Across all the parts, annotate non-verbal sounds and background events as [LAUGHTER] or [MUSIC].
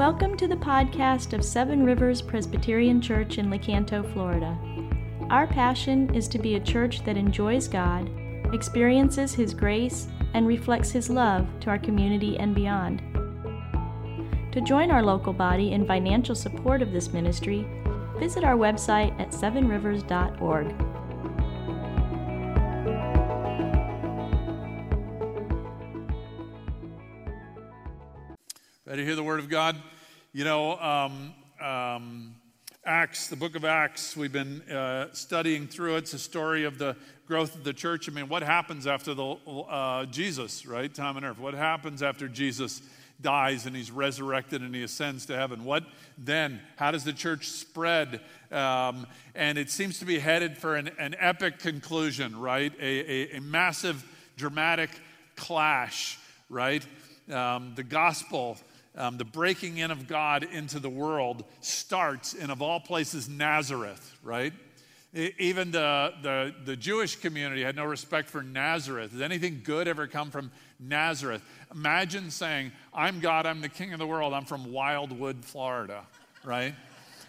Welcome to the podcast of Seven Rivers Presbyterian Church in Lecanto, Florida. Our passion is to be a church that enjoys God, experiences His grace, and reflects His love to our community and beyond. To join our local body in financial support of this ministry, visit our website at sevenrivers.org. Ready to hear the word of God? You know, um, um, Acts, the book of Acts, we've been uh, studying through it. It's a story of the growth of the church. I mean, what happens after the uh, Jesus, right? Time and earth. What happens after Jesus dies and he's resurrected and he ascends to heaven? What then? How does the church spread? Um, and it seems to be headed for an, an epic conclusion, right? A, a, a massive, dramatic clash, right? Um, the gospel um, the breaking in of God into the world starts in, of all places, Nazareth, right? Even the, the, the Jewish community had no respect for Nazareth. Does anything good ever come from Nazareth? Imagine saying, I'm God, I'm the king of the world, I'm from Wildwood, Florida, right?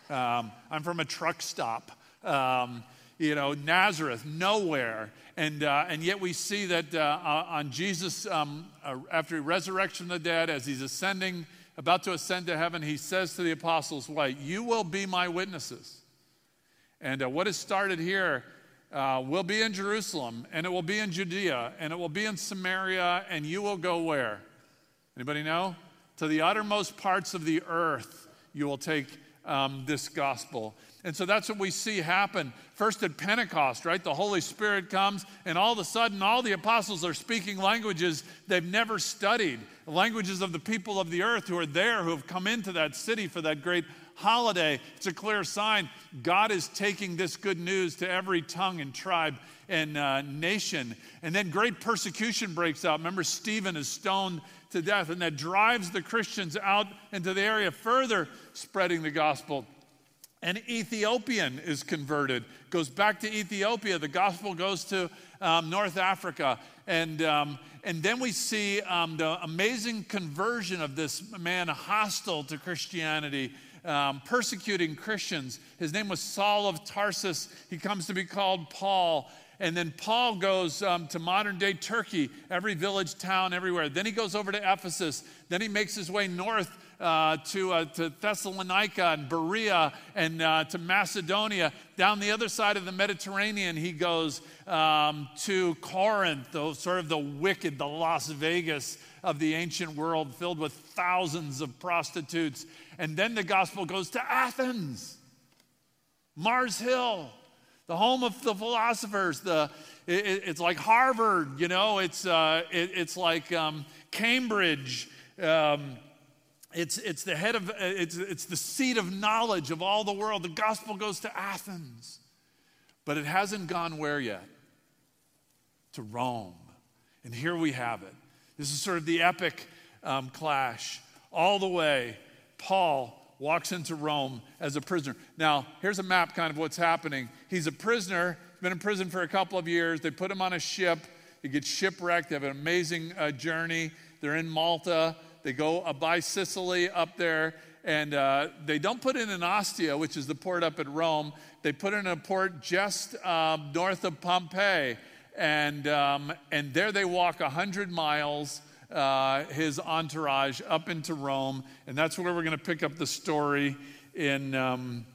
Um, I'm from a truck stop. Um, you know, Nazareth, nowhere. And, uh, and yet we see that uh, uh on Jesus, um, uh, after he resurrection of the dead, as he's ascending, about to ascend to heaven, he says to the apostles, Wait, you will be my witnesses. And uh, what is started here will be in Jerusalem, and it will be in Judea, and it will be in Samaria, and you will go where? Anybody know? To the uttermost parts of the earth, you will take um, this gospel. And so that's what we see happen. First at Pentecost, right? The Holy Spirit comes, and all of a sudden, all the apostles are speaking languages they've never studied languages of the people of the earth who are there, who have come into that city for that great holiday. It's a clear sign God is taking this good news to every tongue and tribe and uh, nation. And then great persecution breaks out. Remember, Stephen is stoned to death, and that drives the Christians out into the area, further spreading the gospel. An Ethiopian is converted, goes back to Ethiopia. The gospel goes to um, North Africa. And, um, and then we see um, the amazing conversion of this man hostile to Christianity, um, persecuting Christians. His name was Saul of Tarsus. He comes to be called Paul. And then Paul goes um, to modern day Turkey, every village, town, everywhere. Then he goes over to Ephesus. Then he makes his way north uh, to, uh, to Thessalonica and Berea and uh, to Macedonia. Down the other side of the Mediterranean, he goes um, to Corinth, the, sort of the wicked, the Las Vegas of the ancient world, filled with thousands of prostitutes. And then the gospel goes to Athens, Mars Hill the home of the philosophers. The, it, it's like Harvard, you know, it's, uh, it, it's like um, Cambridge. Um, it's, it's the head of, it's, it's the seat of knowledge of all the world. The gospel goes to Athens, but it hasn't gone where yet? To Rome. And here we have it. This is sort of the epic um, clash. All the way, Paul walks into Rome as a prisoner. Now, here's a map kind of what's happening. He's a prisoner, he's been in prison for a couple of years. They put him on a ship. He gets shipwrecked. They have an amazing uh, journey. They're in Malta. They go uh, by Sicily up there, and uh, they don't put in an Ostia, which is the port up at Rome. They put in a port just um, north of Pompeii. And, um, and there they walk 100 miles uh, his entourage up into Rome. And that's where we're going to pick up the story in, um,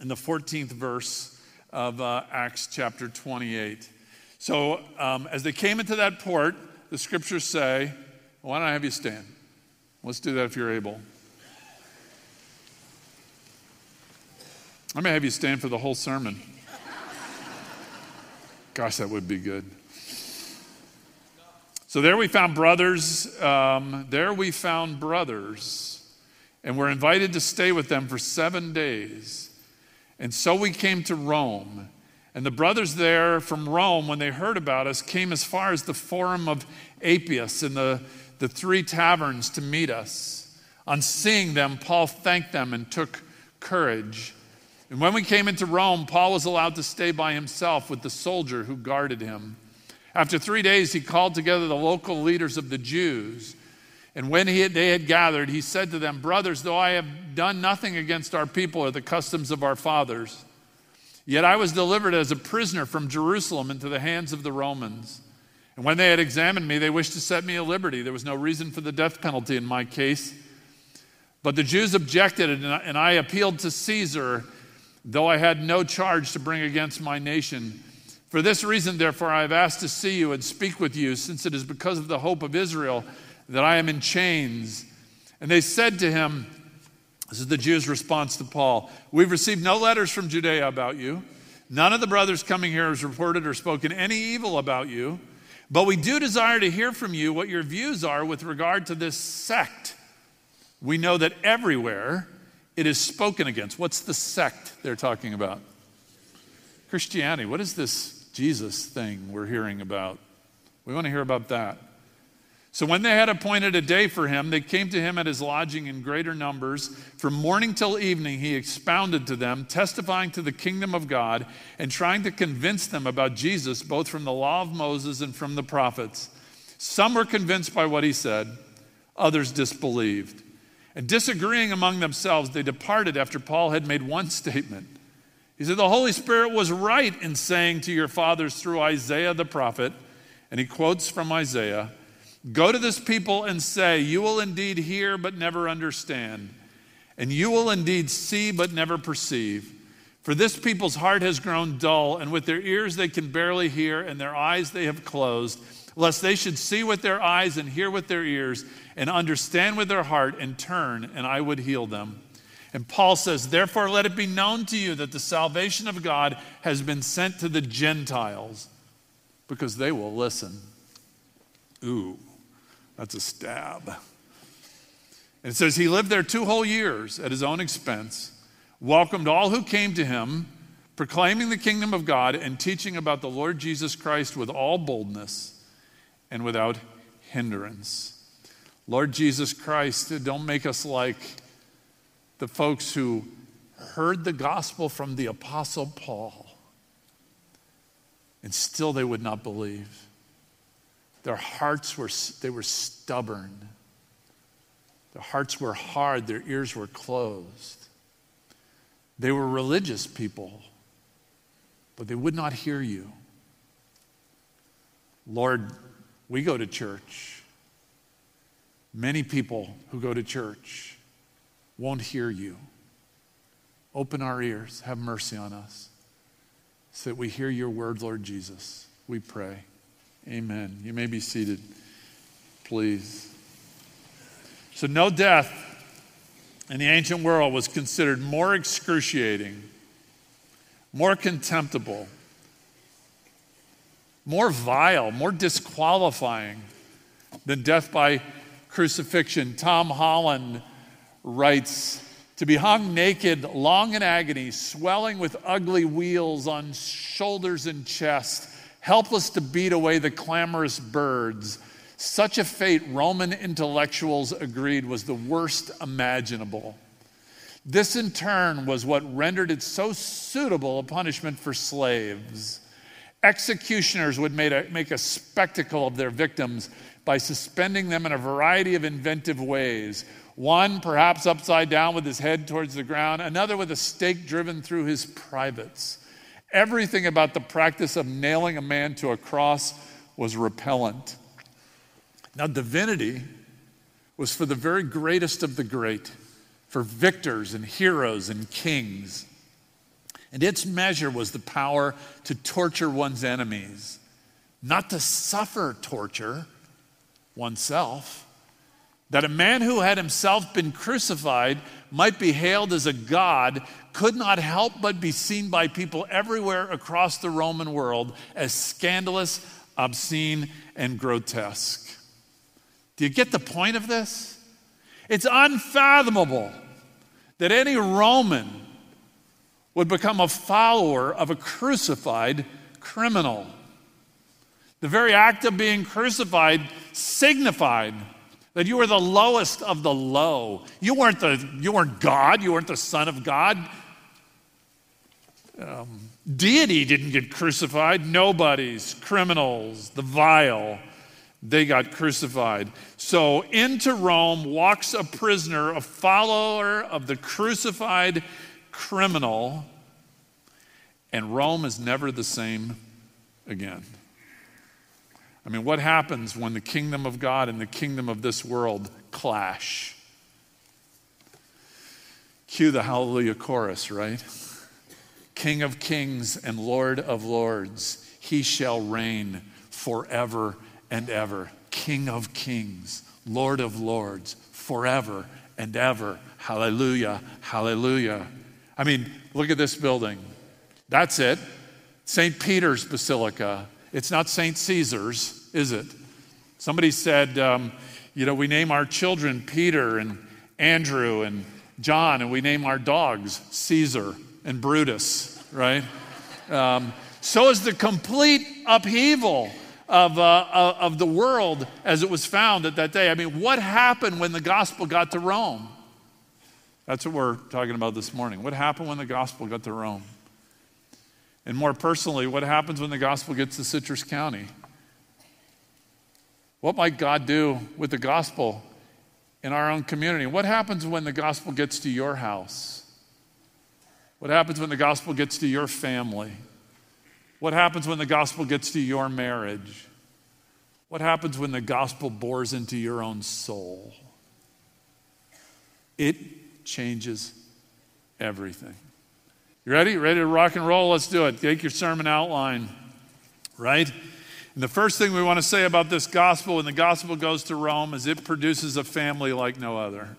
in the 14th verse of uh, Acts chapter 28. So, um, as they came into that port, the scriptures say, Why don't I have you stand? Let's do that if you're able. I may have you stand for the whole sermon. Gosh, that would be good. So there we found brothers. Um, there we found brothers, and we're invited to stay with them for seven days. And so we came to Rome. And the brothers there from Rome, when they heard about us, came as far as the Forum of Appius and the, the three taverns to meet us. On seeing them, Paul thanked them and took courage. And when we came into Rome, Paul was allowed to stay by himself with the soldier who guarded him. After three days, he called together the local leaders of the Jews. And when he, they had gathered, he said to them, Brothers, though I have done nothing against our people or the customs of our fathers, yet I was delivered as a prisoner from Jerusalem into the hands of the Romans. And when they had examined me, they wished to set me at liberty. There was no reason for the death penalty in my case. But the Jews objected, and I appealed to Caesar, though I had no charge to bring against my nation. For this reason, therefore, I have asked to see you and speak with you, since it is because of the hope of Israel that I am in chains. And they said to him, This is the Jews' response to Paul We've received no letters from Judea about you. None of the brothers coming here has reported or spoken any evil about you. But we do desire to hear from you what your views are with regard to this sect. We know that everywhere it is spoken against. What's the sect they're talking about? Christianity. What is this Jesus thing we're hearing about? We want to hear about that. So when they had appointed a day for him, they came to him at his lodging in greater numbers. From morning till evening, he expounded to them, testifying to the kingdom of God and trying to convince them about Jesus, both from the law of Moses and from the prophets. Some were convinced by what he said, others disbelieved. And disagreeing among themselves, they departed after Paul had made one [LAUGHS] statement. He said, The Holy Spirit was right in saying to your fathers through Isaiah the prophet, and he quotes from Isaiah. Go to this people and say, You will indeed hear, but never understand, and you will indeed see, but never perceive. For this people's heart has grown dull, and with their ears they can barely hear, and their eyes they have closed, lest they should see with their eyes and hear with their ears, and understand with their heart, and turn, and I would heal them. And Paul says, Therefore, let it be known to you that the salvation of God has been sent to the Gentiles, because they will listen. Ooh. That's a stab. And it says he lived there two whole years at his own expense, welcomed all who came to him, proclaiming the kingdom of God and teaching about the Lord Jesus Christ with all boldness and without hindrance. Lord Jesus Christ, don't make us like the folks who heard the gospel from the Apostle Paul and still they would not believe. Their hearts were, they were stubborn. Their hearts were hard. Their ears were closed. They were religious people, but they would not hear you. Lord, we go to church. Many people who go to church won't hear you. Open our ears. Have mercy on us so that we hear your word, Lord Jesus. We pray. Amen. You may be seated, please. So, no death in the ancient world was considered more excruciating, more contemptible, more vile, more disqualifying than death by crucifixion. Tom Holland writes, to be hung naked, long in agony, swelling with ugly wheals on shoulders and chest, helpless to beat away the clamorous birds. Such a fate, Roman intellectuals agreed, was the worst imaginable. This, in turn, was what rendered it so suitable a punishment for slaves. Executioners would make a, make a spectacle of their victims by suspending them in a variety of inventive ways. One, perhaps upside down with his head towards the ground, another with a stake driven through his privates. Everything about the practice of nailing a man to a cross was repellent. Now, divinity was for the very greatest of the great, for victors and heroes and kings. And its measure was the power to torture one's enemies, not to suffer torture oneself. That a man who had himself been crucified might be hailed as a god could not help but be seen by people everywhere across the Roman world as scandalous, obscene, and grotesque. Do you get the point of this? It's unfathomable that any Roman would become a follower of a crucified criminal. The very act of being crucified signified that you were the lowest of the low. You weren't, the, you weren't God, you weren't the Son of God. Um, deity didn't get crucified, nobodies, criminals, the vile. they got crucified. So into Rome walks a prisoner, a follower of the crucified criminal, and Rome is never the same again. I mean, what happens when the kingdom of God and the kingdom of this world clash? Cue the hallelujah chorus, right? King of kings and Lord of lords, he shall reign forever and ever. King of kings, Lord of lords, forever and ever. Hallelujah, hallelujah. I mean, look at this building. That's it. St. Peter's Basilica. It's not St. Caesar's, is it? Somebody said, um, you know, we name our children Peter and Andrew and John, and we name our dogs Caesar and Brutus, right? Um, so is the complete upheaval of, uh, of the world as it was found at that day. I mean, what happened when the gospel got to Rome? That's what we're talking about this morning. What happened when the gospel got to Rome? And more personally, what happens when the gospel gets to Citrus County? What might God do with the gospel in our own community? What happens when the gospel gets to your house? What happens when the gospel gets to your family? What happens when the gospel gets to your marriage? What happens when the gospel bores into your own soul? It changes everything. You ready? Ready to rock and roll? Let's do it. Take your sermon outline, right? And the first thing we want to say about this gospel when the gospel goes to Rome is it produces a family like no other.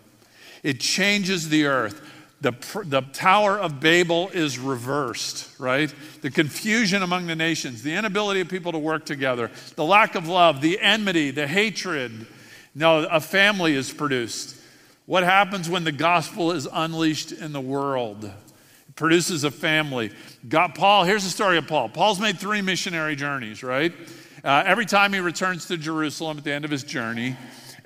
It changes the earth. The, the Tower of Babel is reversed, right? The confusion among the nations, the inability of people to work together, the lack of love, the enmity, the hatred. No, a family is produced. What happens when the gospel is unleashed in the world? It produces a family. God, Paul, here's the story of Paul. Paul's made three missionary journeys, right? Uh, every time he returns to Jerusalem at the end of his journey,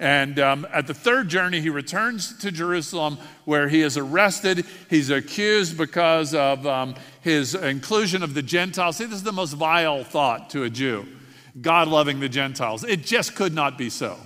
and um, at the third journey, he returns to Jerusalem where he is arrested. He's accused because of um, his inclusion of the Gentiles. See, this is the most vile thought to a Jew God loving the Gentiles. It just could not be so.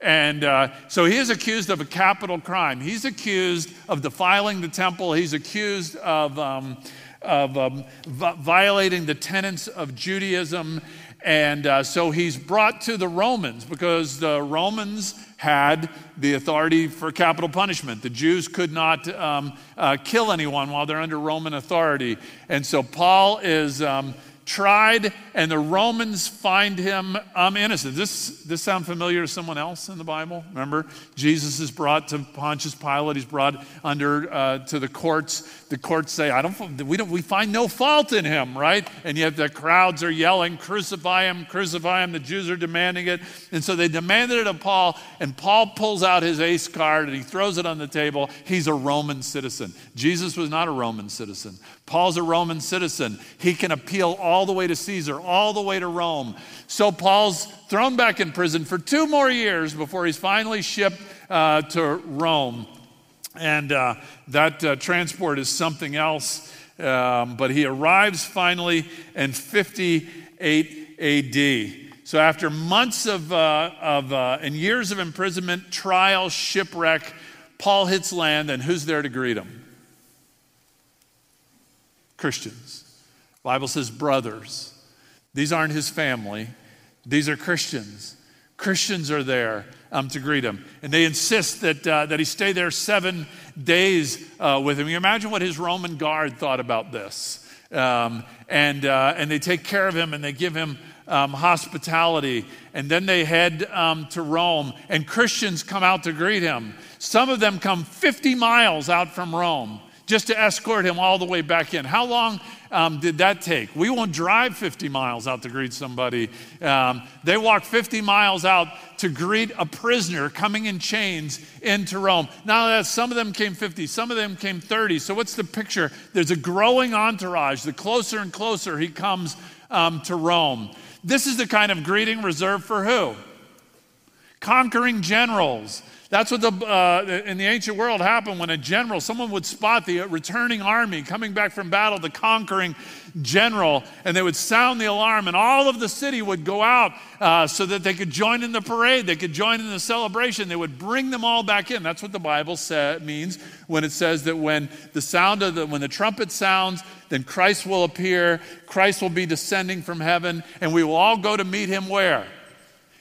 And uh, so he is accused of a capital crime. He's accused of defiling the temple. He's accused of, um, of um, violating the tenets of Judaism. And uh, so he's brought to the Romans because the Romans had the authority for capital punishment. The Jews could not um, uh, kill anyone while they're under Roman authority. And so Paul is um, tried, and the Romans find him um, innocent. This, this sound familiar to someone else in the Bible? Remember, Jesus is brought to Pontius Pilate. He's brought under uh, to the courts. The courts say, "I don't. We don't. We find no fault in him, right?" And yet the crowds are yelling, "Crucify him! Crucify him!" The Jews are demanding it, and so they demanded it of Paul. And Paul pulls out his ace card and he throws it on the table. He's a Roman citizen. Jesus was not a Roman citizen. Paul's a Roman citizen. He can appeal all the way to Caesar, all the way to Rome. So Paul's thrown back in prison for two more years before he's finally shipped uh, to Rome. And uh, that uh, transport is something else. Um, but he arrives finally in 58 AD. So after months of, uh, of uh, and years of imprisonment, trial, shipwreck, Paul hits land, and who's there to greet him? Christians. Bible says brothers. These aren't his family. These are Christians. Christians are there um, to greet him. And they insist that, uh, that he stay there seven days uh, with him. You imagine what his Roman guard thought about this. Um, and, uh, and they take care of him and they give him um, hospitality. And then they head um, to Rome, and Christians come out to greet him. Some of them come 50 miles out from Rome just to escort him all the way back in. How long um, did that take? We won't drive 50 miles out to greet somebody. Um, they walked 50 miles out to greet a prisoner coming in chains into Rome. Now, that some of them came 50, some of them came 30. So, what's the picture? There's a growing entourage. The closer and closer he comes um, to Rome. This is the kind of greeting reserved for who? Conquering generals That's what the, uh, in the ancient world happened when a general, someone would spot the returning army coming back from battle, the conquering general, and they would sound the alarm, and all of the city would go out uh, so that they could join in the parade, they could join in the celebration. They would bring them all back in. That's what the Bible say, means when it says that when the sound of the, when the trumpet sounds, then Christ will appear, Christ will be descending from heaven, and we will all go to meet him where?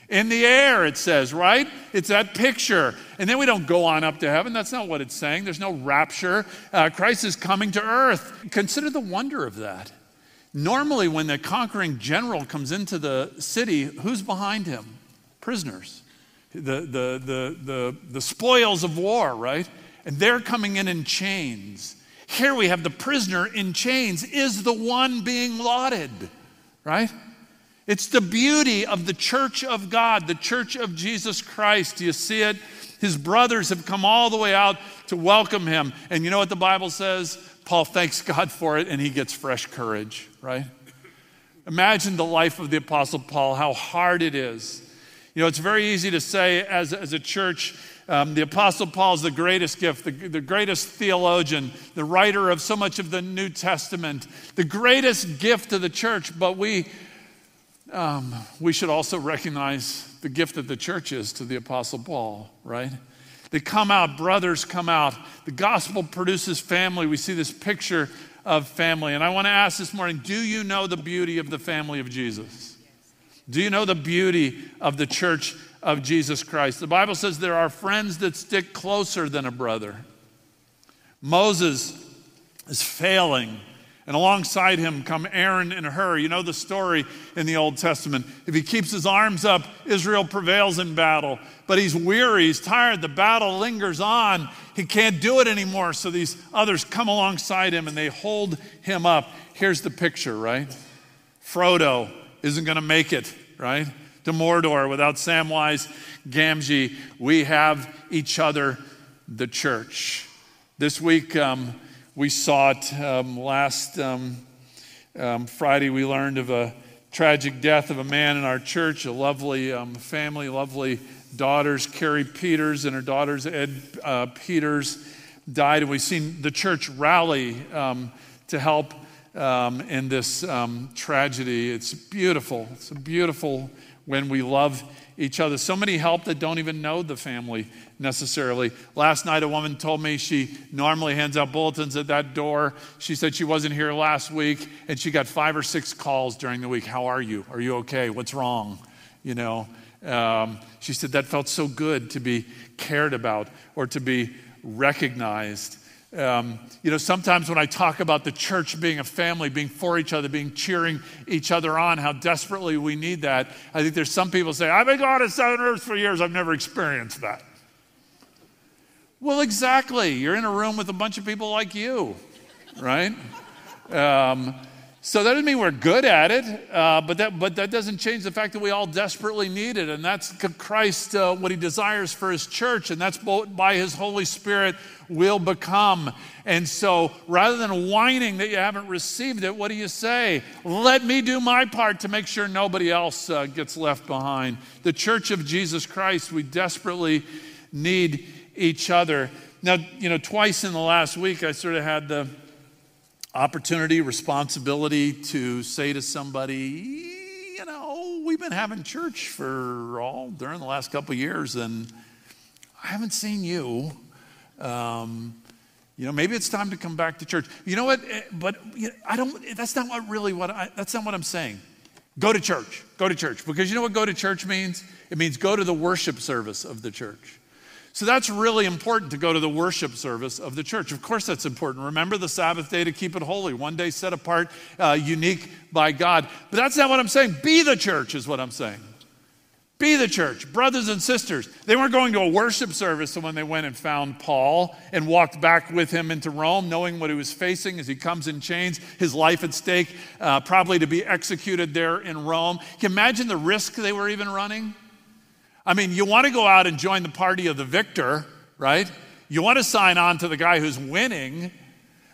In the air, it says, right? It's that picture. And then we don't go on up to heaven. That's not what it's saying. There's no rapture. Uh, Christ is coming to earth. Consider the wonder of that. Normally, when the conquering general comes into the city, who's behind him? Prisoners. The, the, the, the, the spoils of war, right? And they're coming in in chains. Here we have the prisoner in chains, is the one being lauded, right? It's the beauty of the church of God, the church of Jesus Christ. Do you see it? His brothers have come all the way out to welcome him. And you know what the Bible says? Paul thanks God for it and he gets fresh courage, right? Imagine the life of the Apostle Paul, how hard it is. You know, it's very easy to say as, as a church, um, the Apostle Paul is the greatest gift, the, the greatest theologian, the writer of so much of the New Testament, the greatest gift to the church, but we um, we should also recognize the gift that the church is to the Apostle Paul, right? They come out, brothers come out. The gospel produces family. We see this picture of family. And I want to ask this morning do you know the beauty of the family of Jesus? Do you know the beauty of the church of Jesus Christ? The Bible says there are friends that stick closer than a brother. Moses is failing and alongside him come Aaron and Hur. You know the story in the Old Testament. If he keeps his arms up, Israel prevails in battle. But he's weary, he's tired, the battle lingers on. He can't do it anymore. So these others come alongside him and they hold him up. Here's the picture, right? Frodo isn't going to make it, right? To Mordor without Samwise Gamgee. We have each other, the church. This week, um, we saw it um, last um, um, Friday. We learned of a tragic death of a man in our church, a lovely um, family, lovely daughters. Carrie Peters and her daughters, Ed uh, Peters, died. And we've seen the church rally um, to help in this tragedy. It's beautiful. It's beautiful when we love each other. So many help that don't even know the family necessarily. Last night, a woman told me she normally hands out bulletins at that door. She said she wasn't here last week and she got five or six calls during the week. How are you? Are you okay? What's wrong? You know, um, she said that felt so good to be cared about or to be recognized. Um, you know, sometimes when I talk about the church being a family, being for each other, being cheering each other on, how desperately we need that, I think there's some people say, I've been going to Rivers for years, I've never experienced that. Well, exactly. You're in a room with a bunch of people like you, right? Um, so that doesn't mean we're good at it, uh, but, that, but that doesn't change the fact that we all desperately need it. And that's Christ, uh, what he desires for his church, and that's by his Holy Spirit will become. And so rather than whining that you haven't received it, what do you say? Let me do my part to make sure nobody else uh, gets left behind. The church of Jesus Christ, we desperately need each other. Now, you know, twice in the last week, I sort of had the opportunity, responsibility to say to somebody, you know, we've been having church for all during the last couple years, and I haven't seen you. Um, you know, maybe it's time to come back to church. You know what? Eh, but you know, I don't. That's not what really what I. That's not what I'm saying. Go to church. Go to church because you know what go to church means. It means go to the worship service of the church. So that's really important to go to the worship service of the church. Of course, that's important. Remember the Sabbath day to keep it holy, one day set apart, uh, unique by God. But that's not what I'm saying. Be the church, is what I'm saying. Be the church, brothers and sisters. They weren't going to a worship service when they went and found Paul and walked back with him into Rome, knowing what he was facing as he comes in chains, his life at stake, uh, probably to be executed there in Rome. Can you imagine the risk they were even running? I mean, you want to go out and join the party of the victor, right? You want to sign on to the guy who's winning,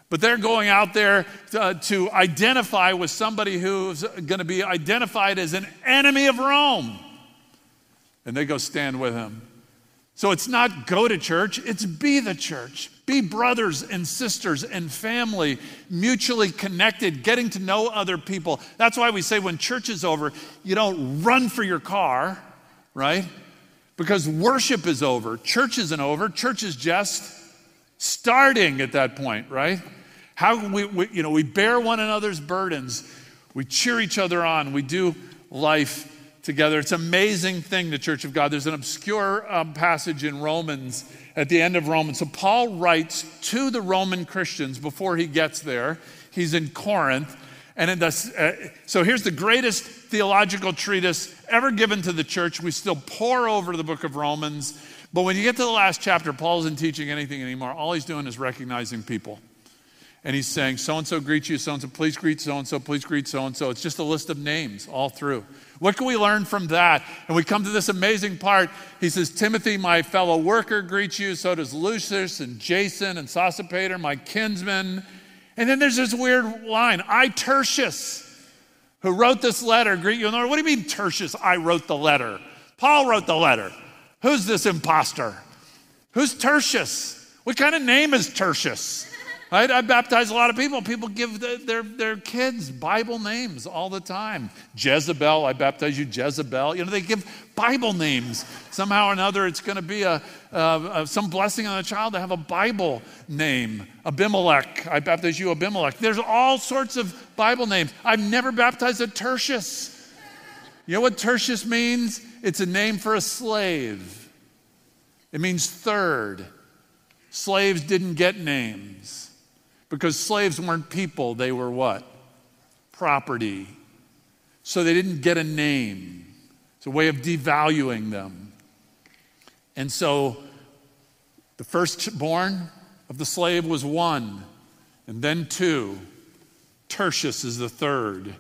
but they're going out there to, to identify with somebody who's going to be identified as an enemy of Rome. And they go stand with him. So it's not go to church, it's be the church. Be brothers and sisters and family, mutually connected, getting to know other people. That's why we say when church is over, you don't run for your car, right? Because worship is over. Church isn't over. Church is just starting at that point, right? How we, we you know, we bear one another's burdens. We cheer each other on. We do life together. It's an amazing thing, the Church of God. There's an obscure um, passage in Romans at the end of Romans. So Paul writes to the Roman Christians before he gets there. He's in Corinth. And this, uh, so here's the greatest theological treatise ever given to the church. We still pore over the book of Romans. But when you get to the last chapter, Paul isn't teaching anything anymore. All he's doing is recognizing people and he's saying, so and so greets you, so and so, please greet so and so, please greet so and so. It's just a list of names all through. What can we learn from that? And we come to this amazing part. He says, Timothy, my fellow worker, greets you. So does Lucius and Jason and Sosipater, my kinsmen. And then there's this weird line I, Tertius, who wrote this letter, greet you. Lord, what do you mean, Tertius? I wrote the letter. Paul wrote the letter. Who's this impostor? Who's Tertius? What kind of name is Tertius? I, baptize a lot of people. People give the, their, their kids Bible names all the time. Jezebel, I baptize you Jezebel. You know, they give Bible names. Somehow or another, it's going to be a, some blessing on a child to have a Bible name. Abimelech, I baptize you Abimelech. There's all sorts of Bible names. I've never baptized a Tertius. You know what Tertius means? It's a name for a slave. It means third. Slaves didn't get names. Because slaves weren't people, they were what? Property. So they didn't get a name. It's a way of devaluing them. And so the firstborn of the slave was one, and then two. Tertius is the third,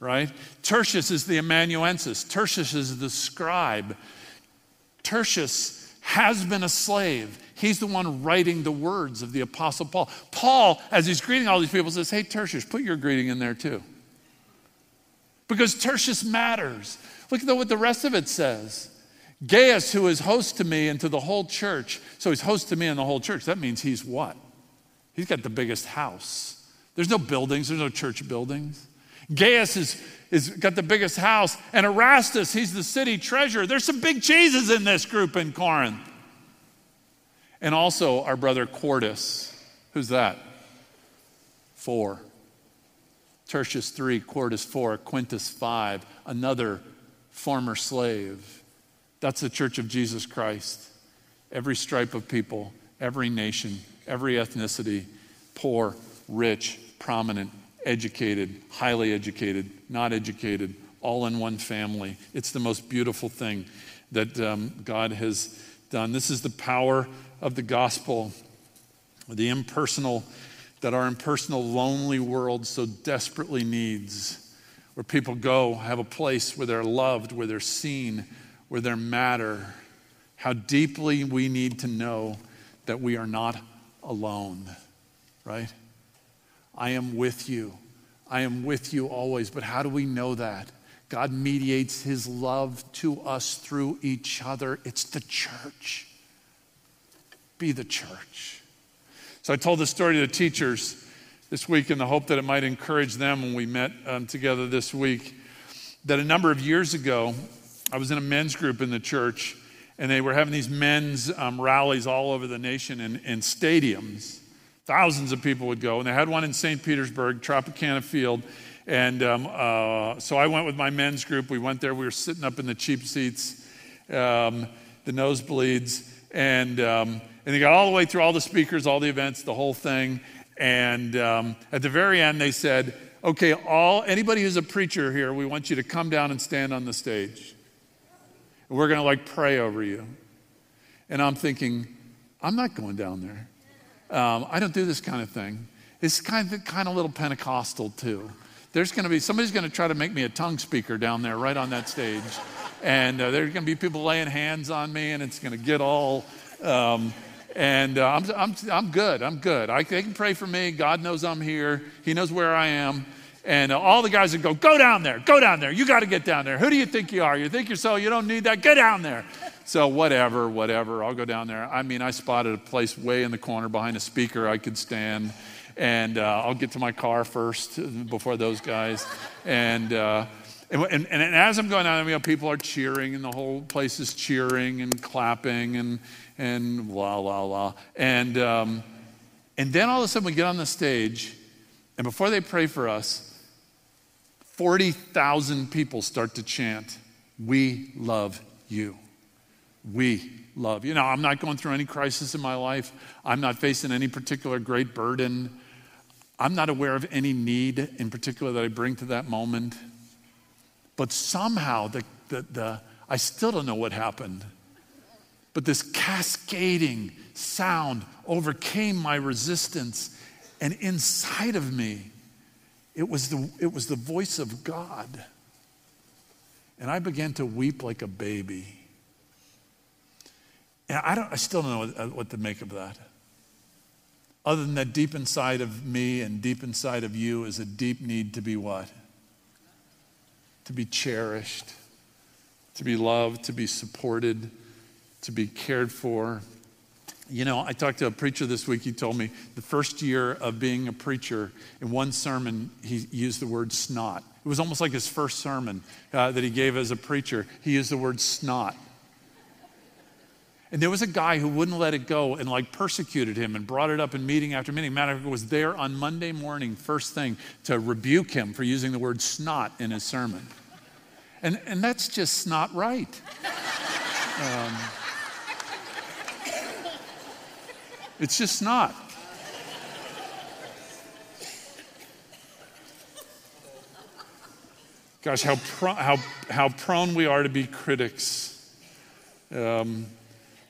right? Tertius is the amanuensis. Tertius is the scribe. Tertius has been a slave. He's the one writing the words of the Apostle Paul. Paul, as he's greeting all these people, says, Hey, Tertius, put your greeting in there too. Because Tertius matters. Look at what the rest of it says. Gaius, who is host to me and to the whole church. So he's host to me and the whole church. That means he's what? He's got the biggest house. There's no buildings, there's no church buildings. Gaius is, is got the biggest house. And Erastus, he's the city treasurer. There's some big cheeses in this group in Corinth. And also our brother Quartus. Who's that? Four. Tertius 3, Quartus 4, Quintus 5, another former slave. That's the church of Jesus Christ. Every stripe of people, every nation, every ethnicity, poor, rich, prominent, educated, highly educated, not educated, all in one family. It's the most beautiful thing that um, God has done. This is the power of the gospel, the impersonal, that our impersonal, lonely world so desperately needs, where people go, have a place where they're loved, where they're seen, where they matter. How deeply we need to know that we are not alone, right? I am with you. I am with you always. But how do we know that? God mediates his love to us through each other. It's the church be the church. So I told this story to the teachers this week in the hope that it might encourage them when we met um, together this week. That a number of years ago, I was in a men's group in the church, and they were having these men's um, rallies all over the nation in, in stadiums. Thousands of people would go, and they had one in St. Petersburg, Tropicana Field. And um, uh, so I went with my men's group. We went there. We were sitting up in the cheap seats, um, the nosebleeds, and um, and they got all the way through all the speakers, all the events, the whole thing. And um, at the very end, they said, okay, all anybody who's a preacher here, we want you to come down and stand on the stage. And we're going to like pray over you. And I'm thinking, I'm not going down there. Um, I don't do this kind of thing. It's kind of kind of little Pentecostal too. There's going to be somebody's going to try to make me a tongue speaker down there, right on that stage, and uh, there's going to be people laying hands on me, and it's going to get all um, and uh, I'm, I'm, I'm good. I'm good. I, they can pray for me. God knows I'm here. He knows where I am. And uh, all the guys would go, Go down there. Go down there. You got to get down there. Who do you think you are? You think you're so, you don't need that. Get down there. So, whatever, whatever. I'll go down there. I mean, I spotted a place way in the corner behind a speaker I could stand. And uh, I'll get to my car first before those guys. And, uh, and, and, and, as I'm going down, you know, people are cheering, and the whole place is cheering and clapping and, and la, la, la. And, um, and then all of a sudden we get on the stage, and before they pray for us, 40,000 people start to chant, We love you. We love you. Know, I'm not going through any crisis in my life. I'm not facing any particular great burden. I'm not aware of any need in particular that I bring to that moment. But somehow, the, the, the, I still don't know what happened. But this cascading sound overcame my resistance. And inside of me, it was the, it was the voice of God. And I began to weep like a baby. And I, don't, I still don't know what, uh, what to make of that. Other than that, deep inside of me and deep inside of you is a deep need to be what? To be cherished, to be loved, to be supported, to be cared for. You know, I talked to a preacher this week. He told me the first year of being a preacher, in one sermon, he used the word snot. It was almost like his first sermon uh, that he gave as a preacher. He used the word snot. And there was a guy who wouldn't let it go and like persecuted him and brought it up in meeting after meeting. Matter of fact, was there on Monday morning, first thing, to rebuke him for using the word snot in his sermon. And, and that's just not right. Um, it's just not. Gosh, how, how, how prone we are to be critics. Um,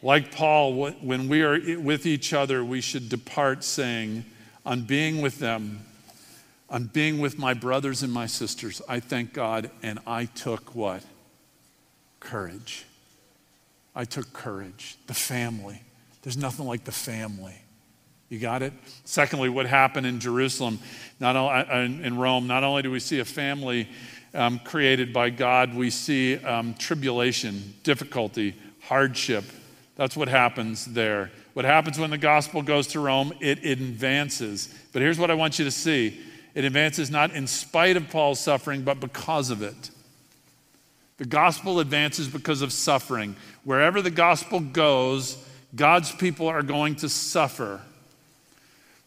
like Paul, when we are with each other, we should depart saying, On being with them, on being with my brothers and my sisters, I thank God, and I took what? Courage. I took courage. The family. There's nothing like the family. You got it? Secondly, what happened in Jerusalem, not only, uh, in Rome, not only do we see a family um, created by God, we see um, tribulation, difficulty, hardship, that's what happens there. What happens when the gospel goes to Rome, it advances. But here's what I want you to see it advances not in spite of Paul's suffering, but because of it. The gospel advances because of suffering. Wherever the gospel goes, God's people are going to suffer.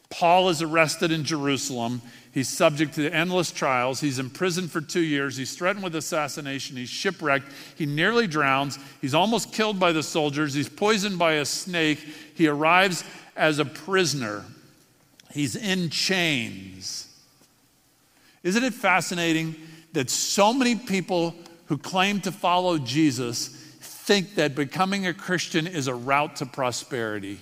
Paul is arrested in Jerusalem. He's subject to endless trials. He's imprisoned for two years. He's threatened with assassination. He's shipwrecked. He nearly drowns. He's almost killed by the soldiers. He's poisoned by a snake. He arrives as a prisoner. He's in chains. Isn't it fascinating that so many people who claim to follow Jesus think that becoming a Christian is a route to prosperity?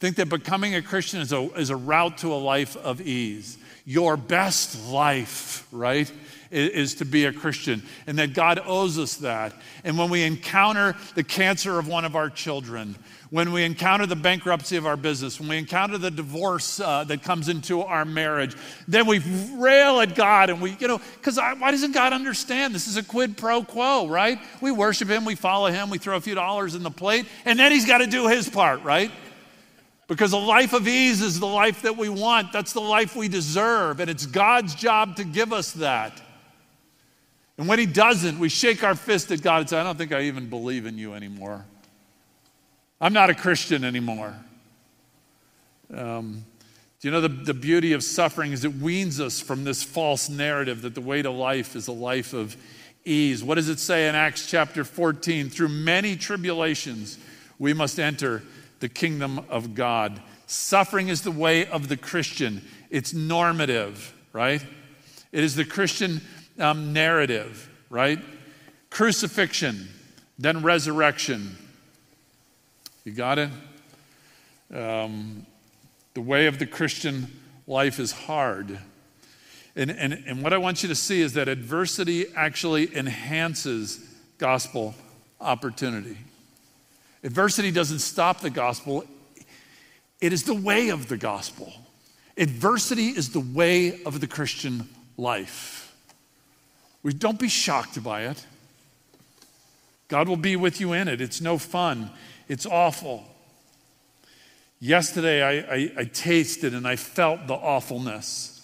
Think that becoming a Christian is a, is a route to a life of ease your best life, right? Is to be a Christian, and that God owes us that. And when we encounter the cancer of one of our children, when we encounter the bankruptcy of our business, when we encounter the divorce uh, that comes into our marriage, then we rail at God and we, you know, because why doesn't God understand? This is a quid pro quo, right? We worship Him, we follow Him, we throw a few dollars in the plate, and then He's got to do His part, right? Because a life of ease is the life that we want. That's the life we deserve. And it's God's job to give us that. And when He doesn't, we shake our fist at God and say, I don't think I even believe in you anymore. I'm not a Christian anymore. Um, do you know the, the beauty of suffering is it weans us from this false narrative that the way to life is a life of ease. What does it say in Acts chapter 14? Through many tribulations, we must enter the kingdom of God. Suffering is the way of the Christian, it's normative, right? It is the Christian um, narrative, right? Crucifixion, then resurrection. You got it? Um, the way of the Christian life is hard. And, and, and what I want you to see is that adversity actually enhances gospel opportunity. Adversity doesn't stop the gospel, it is the way of the gospel. Adversity is the way of the Christian life. We don't be shocked by it. God will be with you in it. It's no fun, it's awful. Yesterday, I, I, I tasted and I felt the awfulness.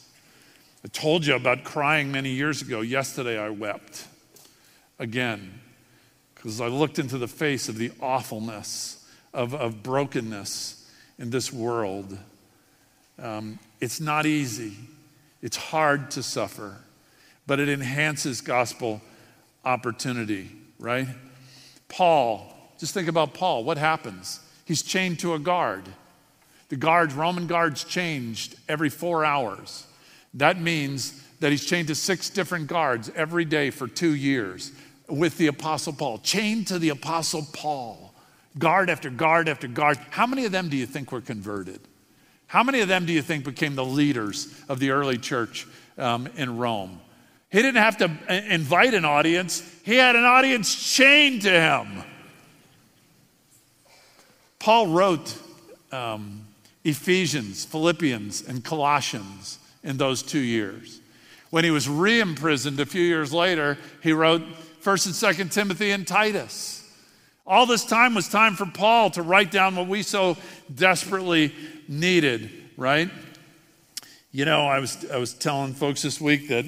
I told you about crying many years ago. Yesterday, I wept again because I looked into the face of the awfulness of, of brokenness in this world. Um, it's not easy, it's hard to suffer, but it enhances gospel opportunity, right? Paul, just think about Paul. What happens? He's chained to a guard. The guards, Roman guards, changed every four hours. That means that he's chained to six different guards every day for two years with the Apostle Paul, chained to the Apostle Paul, guard after guard after guard. How many of them do you think were converted? How many of them do you think became the leaders of the early church um, in Rome? He didn't have to uh, invite an audience, he had an audience chained to him. Paul wrote um, Ephesians, Philippians, and Colossians in those two years. When he was re imprisoned a few years later, he wrote 1st and 2nd Timothy and Titus. All this time was time for Paul to write down what we so desperately needed, right? You know, I was, I was telling folks this week that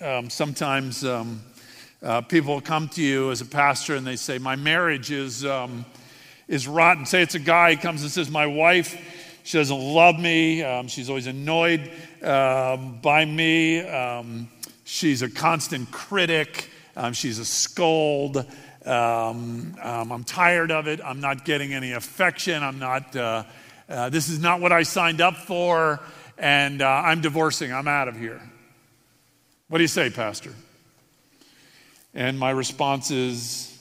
um, sometimes um, uh, people come to you as a pastor and they say, My marriage is, um, is rotten. Say it's a guy, he comes and says, My wife she doesn't love me. Um, she's always annoyed um, by me. Um, she's a constant critic. Um, she's a scold. Um, um, I'm tired of it. I'm not getting any affection. I'm not, uh, uh, this is not what I signed up for. And uh, I'm divorcing. I'm out of here. What do you say, Pastor? And my response is,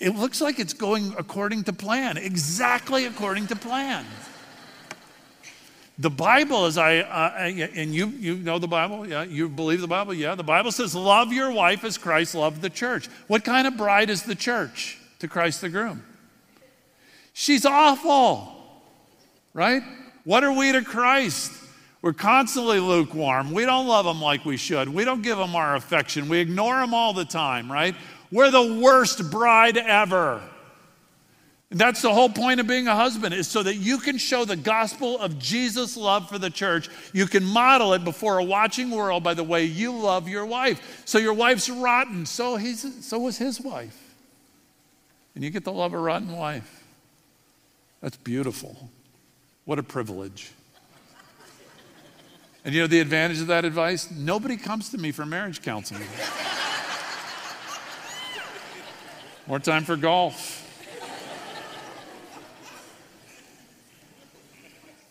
it looks like it's going according to plan, exactly according to plan. The Bible, as I, uh, and you, you know the Bible, yeah, you believe the Bible, yeah. The Bible says, love your wife as Christ loved the church. What kind of bride is the church to Christ the groom? She's awful, right? What are we to Christ? We're constantly lukewarm. We don't love him like we should. We don't give him our affection. We ignore him all the time, right? We're the worst bride ever. That's the whole point of being a husband, is so that you can show the gospel of Jesus' love for the church. You can model it before a watching world by the way you love your wife. So your wife's rotten, so, he's, so was his wife. And you get to love a rotten wife. That's beautiful. What a privilege. And you know the advantage of that advice? Nobody comes to me for marriage counseling. More time for golf.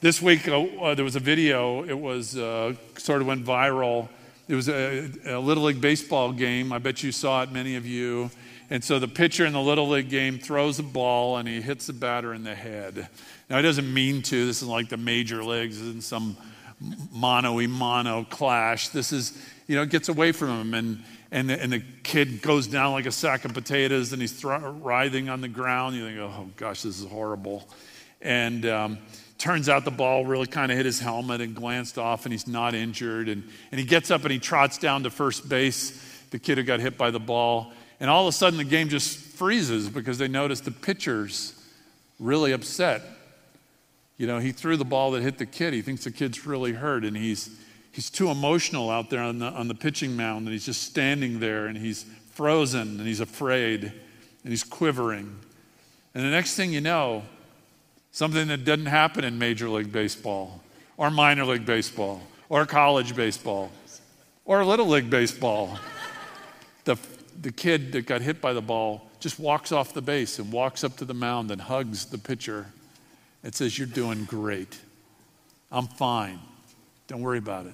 This week, uh, uh, there was a video, it was uh, sort of went viral. It was a, a, Little League baseball game. I bet you saw it, many of you. And so the pitcher in the Little League game throws a ball and he hits the batter in the head. Now, he doesn't mean to. This is like the major leagues. This isn't some mono y mono clash. This is, you know, gets away from him. And, and, the, and the kid goes down like a sack of potatoes and he's writhing on the ground. You think, oh, gosh, this is horrible. And, um, Turns out the ball really kind of hit his helmet and glanced off, and he's not injured. And, and he gets up and he trots down to first base, the kid who got hit by the ball. And all of a sudden, the game just freezes because they notice the pitcher's really upset. You know, he threw the ball that hit the kid. He thinks the kid's really hurt, and he's, he's too emotional out there on the, on the pitching mound, and he's just standing there, and he's frozen, and he's afraid, and he's quivering. And the next thing you know, Something that doesn't happen in Major League Baseball, or minor league baseball, or college baseball, or Little League Baseball. The, the kid that got hit by the ball just walks off the base and walks up to the mound and hugs the pitcher and says, You're doing great. I'm fine. Don't worry about it.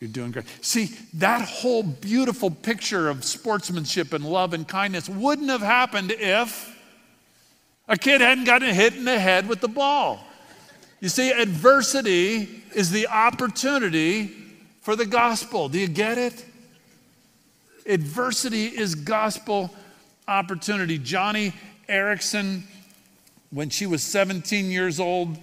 You're doing great. See, that whole beautiful picture of sportsmanship and love and kindness wouldn't have happened if a kid hadn't gotten hit in the head with the ball. You see, adversity is the opportunity for the gospel. Do you get it? Adversity is gospel opportunity. Joni Eareckson, when she was 17 years old,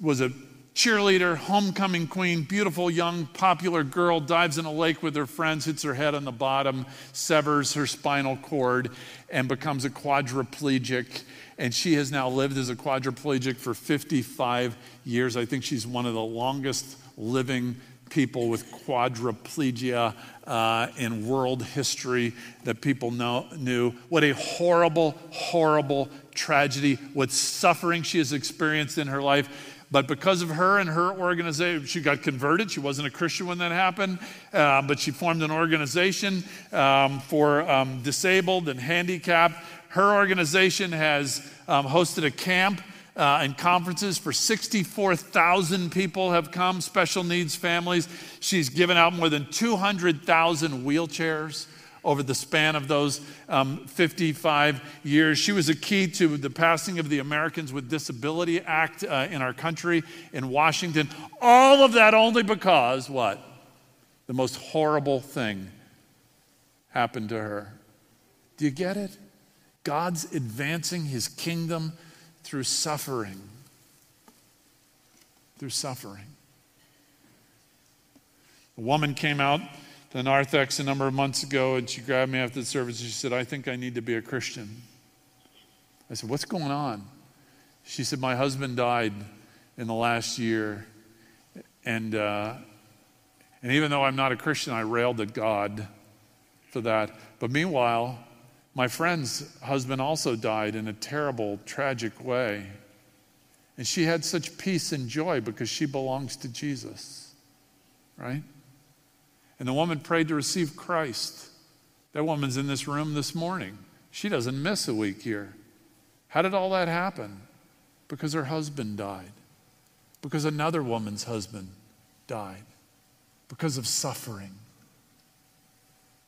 was a cheerleader, homecoming queen, beautiful young popular girl, dives in a lake with her friends, hits her head on the bottom, severs her spinal cord, and becomes a quadriplegic. And she has now lived as a quadriplegic for 55 years. I think she's one of the longest living people with quadriplegia uh, in world history that people know, knew. What a horrible, horrible tragedy, what suffering she has experienced in her life. But because of her and her organization, she got converted. She wasn't a Christian when that happened, uh, but she formed an organization um, for um, disabled and handicapped. Her organization has um, hosted a camp uh, and conferences for 64,000 people have come, special needs families. She's given out more than 200,000 wheelchairs over the span of those um, 55 years. She was a key to the passing of the Americans with Disability Act uh, in our country in Washington. All of that only because what? The most horrible thing happened to her. Do you get it? God's advancing his kingdom through suffering. Through suffering. A woman came out to Narthex a number of months ago, and she grabbed me after the service. And she said, I think I need to be a Christian. I said, What's going on? She said, My husband died in the last year. And, uh, and even though I'm not a Christian, I railed at God for that. But meanwhile, my friend's husband also died in a terrible, tragic way. And she had such peace and joy because she belongs to Jesus, right? And the woman prayed to receive Christ. That woman's in this room this morning. She doesn't miss a week here. How did all that happen? Because her husband died, because another woman's husband died, because of suffering.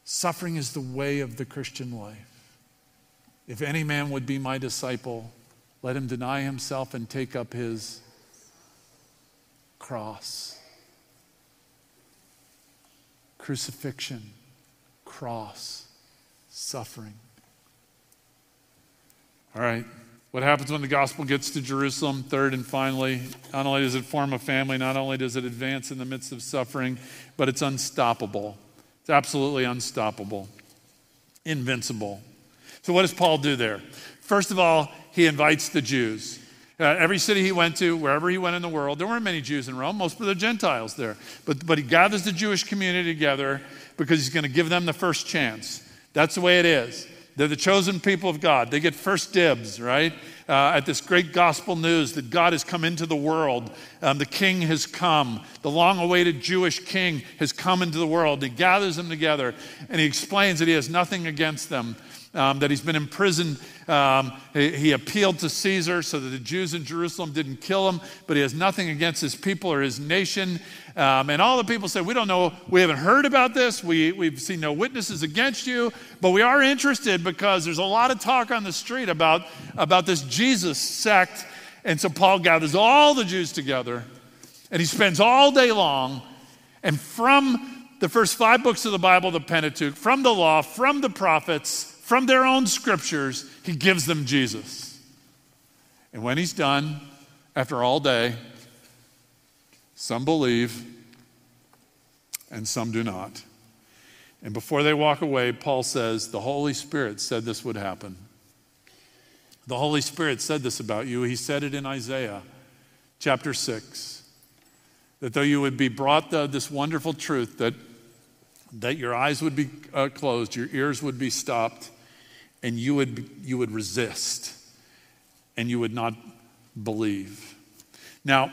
Suffering is the way of the Christian life. If any man would be my disciple, let him deny himself and take up his cross crucifixion, cross, suffering. All right. What happens when the gospel gets to Jerusalem? Third and finally, not only does it form a family, not only does it advance in the midst of suffering, but it's unstoppable. It's absolutely unstoppable, invincible. So, what does Paul do there? First of all, he invites the Jews. Uh, every city he went to, wherever he went in the world, there weren't many Jews in Rome, most of the Gentiles there. But, but he gathers the Jewish community together because he's going to give them the first chance. That's the way it is. They're the chosen people of God. They get first dibs, right? Uh, at this great gospel news that God has come into the world. Um, the king has come. The long awaited Jewish king has come into the world. He gathers them together and he explains that he has nothing against them um, that he's been imprisoned. Um, he, he, appealed to Caesar so that the Jews in Jerusalem didn't kill him, but he has nothing against his people or his nation. Um, and all the people say, We don't know, we haven't heard about this, we, we've seen no witnesses against you, but we are interested because there's a lot of talk on the street about, about this Jesus sect. And so Paul gathers all the Jews together and he spends all day long. And from the first five books of the Bible, the Pentateuch, from the law, from the prophets, from their own scriptures, he gives them Jesus. And when he's done, after all day, some believe and some do not. And before they walk away, Paul says, The Holy Spirit said this would happen. The Holy Spirit said this about you. He said it in Isaiah chapter 6 that though you would be brought the, this wonderful truth that, that your eyes would be uh, closed, your ears would be stopped, and you would, you would resist and you would not believe. Now,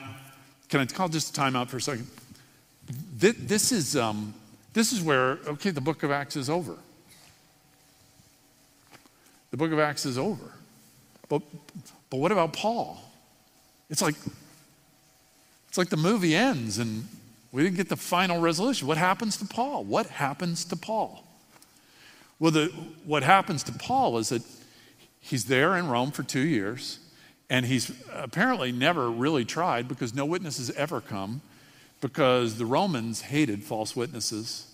can I call just a time out for a second? This, this is, um, this is where, okay, the book of Acts is over. The book of Acts is over. But, but what about Paul? It's like, it's like the movie ends and we didn't get the final resolution. What happens to Paul? What happens to Paul? Well, the, what happens to Paul is that he's there in Rome for two years, and he's apparently never really tried because no witnesses ever come, because the Romans hated false witnesses,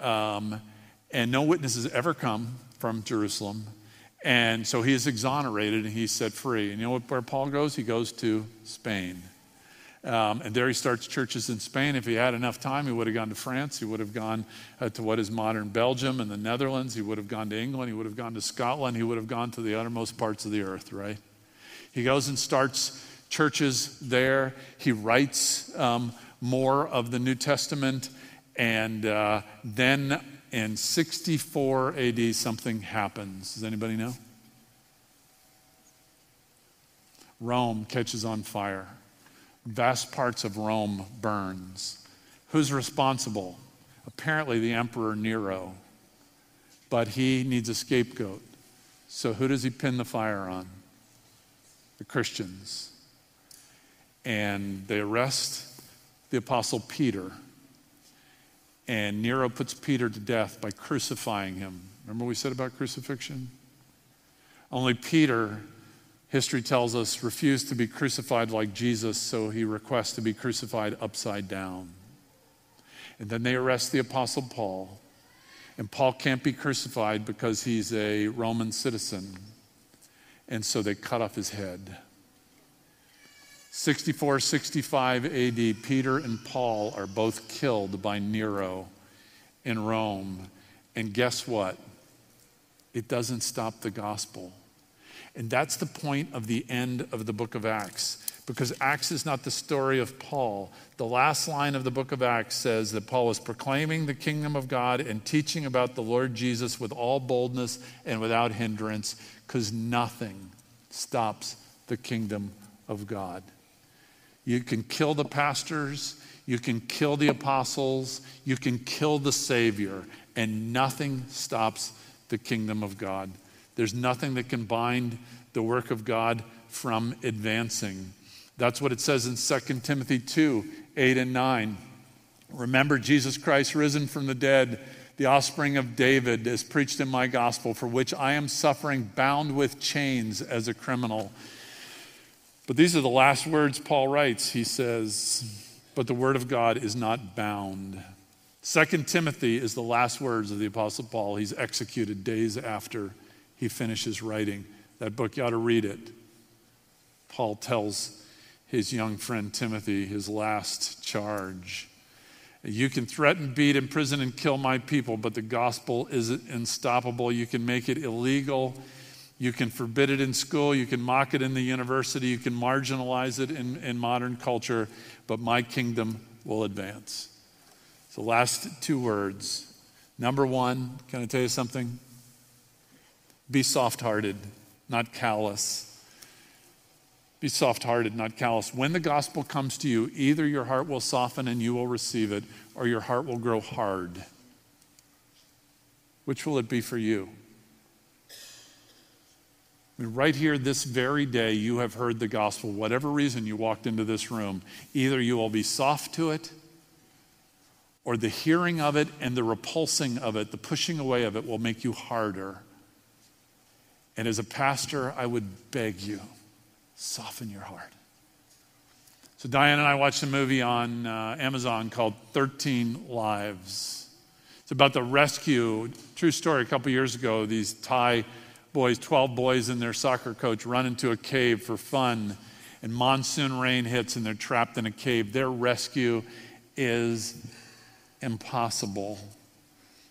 um, and no witnesses ever come from Jerusalem. And so he is exonerated and he's set free. And you know where Paul goes? He goes to Spain. Um, and there he starts churches in Spain. If he had enough time, he would have gone to France. He would have gone uh, to what is modern Belgium and the Netherlands. He would have gone to England. He would have gone to Scotland. He would have gone to the uttermost parts of the earth, right? He goes and starts churches there. He writes um, more of the New Testament. And uh, then in 64 AD, something happens. Does anybody know? Rome catches on fire. Vast parts of Rome burns. Who's responsible? Apparently, the Emperor Nero. But he needs a scapegoat. So, who does he pin the fire on? The Christians. And they arrest the Apostle Peter. And Nero puts Peter to death by crucifying him. Remember what we said about crucifixion? Only Peter history tells us, refused to be crucified like Jesus, so he requests to be crucified upside down. And then they arrest the Apostle Paul. And Paul can't be crucified because he's a Roman citizen. And so they cut off his head. 64 65 AD, Peter and Paul are both killed by Nero in Rome. And guess what? It doesn't stop the gospel. And that's the point of the end of the book of Acts. Because Acts is not the story of Paul. The last line of the book of Acts says that Paul was proclaiming the kingdom of God and teaching about the Lord Jesus with all boldness and without hindrance, because nothing stops the kingdom of God. You can kill the pastors, you can kill the apostles, you can kill the Savior, and nothing stops the kingdom of God. There's nothing that can bind the work of God from advancing. That's what it says in 2 Timothy 2 8 and 9. Remember Jesus Christ risen from the dead, the offspring of David, as preached in my gospel, for which I am suffering, bound with chains as a criminal. But these are the last words Paul writes. He says, But the word of God is not bound. Second Timothy is the last words of the Apostle Paul. He's executed days after he finishes writing that book. You ought to read it. Paul tells his young friend Timothy his last charge. You can threaten, beat, imprison, and kill my people, but the gospel is unstoppable. You can make it illegal. You can forbid it in school. You can mock it in the university. You can marginalize it in, in modern culture, but my kingdom will advance. So, last two words. Number one, can I tell you something? Be soft hearted, not callous. Be soft hearted, not callous. When the gospel comes to you, either your heart will soften and you will receive it, or your heart will grow hard. Which will it be for you? I mean, right here, this very day, you have heard the gospel. Whatever reason you walked into this room, either you will be soft to it, or the hearing of it and the repulsing of it, the pushing away of it, will make you harder. And as a pastor, I would beg you, soften your heart. So, Diane and I watched a movie on uh, Amazon called 13 Lives. It's about the rescue, true story, a couple years ago. These Thai boys, 12 boys and their soccer coach, run into a cave for fun, and monsoon rain hits and they're trapped in a cave. Their rescue is impossible.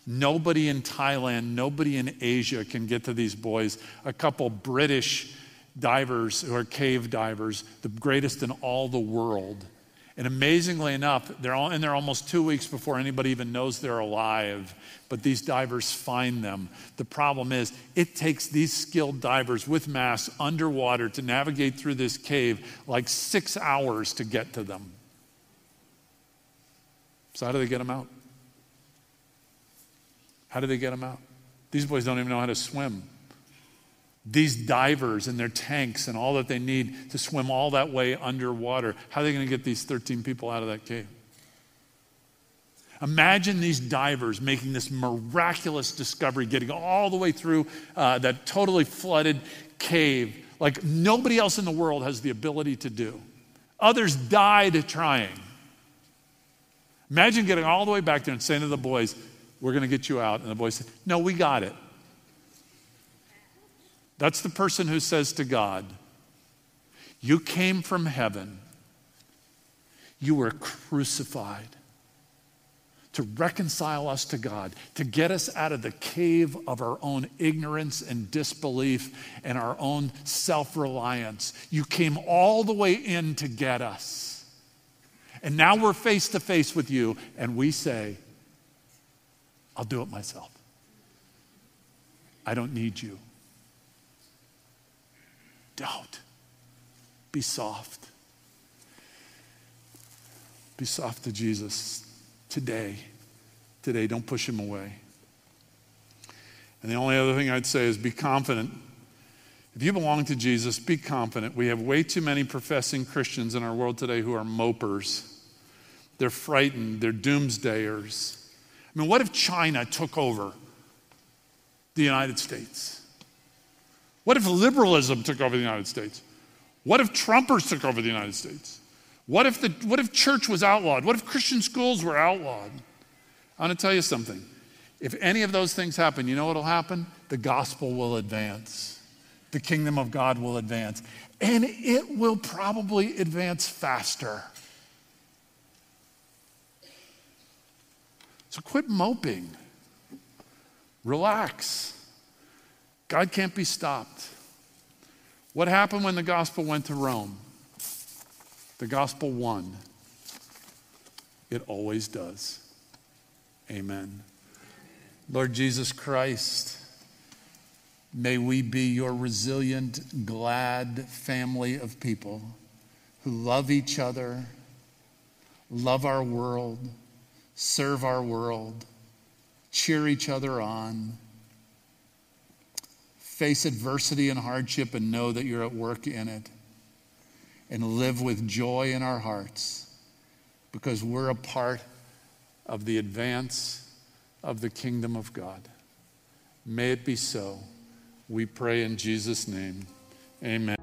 Nobody in Thailand, nobody in Asia can get to these boys. A couple British divers who are cave divers, the greatest in all the world. And amazingly enough, they're all, in there almost two weeks before anybody even knows they're alive. But these divers find them. The problem is, it takes these skilled divers with masks underwater to navigate through this cave like six hours to get to them. So, how do they get them out? How do they get them out? These boys don't even know how to swim. These divers and their tanks and all that they need to swim all that way underwater, how are they going to get these 13 people out of that cave? Imagine these divers making this miraculous discovery, getting all the way through uh, that totally flooded cave, like nobody else in the world has the ability to do. Others died trying. Imagine getting all the way back there and saying to the boys, we're going to get you out. And the boy said, No, we got it. That's the person who says to God, You came from heaven. You were crucified to reconcile us to God, to get us out of the cave of our own ignorance and disbelief and our own self reliance. You came all the way in to get us. And now we're face to face with you, and we say, I'll do it myself. I don't need you. Don't. Be soft. Be soft to Jesus today. Today, don't push him away. And the only other thing I'd say is be confident. If you belong to Jesus, be confident. We have way too many professing Christians in our world today who are mopers. They're frightened, they're doomsdayers. I mean, what if China took over the United States? What if liberalism took over the United States? What if Trumpers took over the United States? What if, the, what if church was outlawed? What if Christian schools were outlawed? I want to tell you something. If any of those things happen, you know what will happen? The gospel will advance. The kingdom of God will advance. And it will probably advance faster. So quit moping. Relax. God can't be stopped. What happened when the gospel went to Rome? The gospel won. It always does. Amen. Lord Jesus Christ, may we be your resilient, glad family of people who love each other, love our world, serve our world, cheer each other on, face adversity and hardship and know that you're at work in it and live with joy in our hearts because we're a part of the advance of the kingdom of God. May it be so. We pray in Jesus' name. Amen.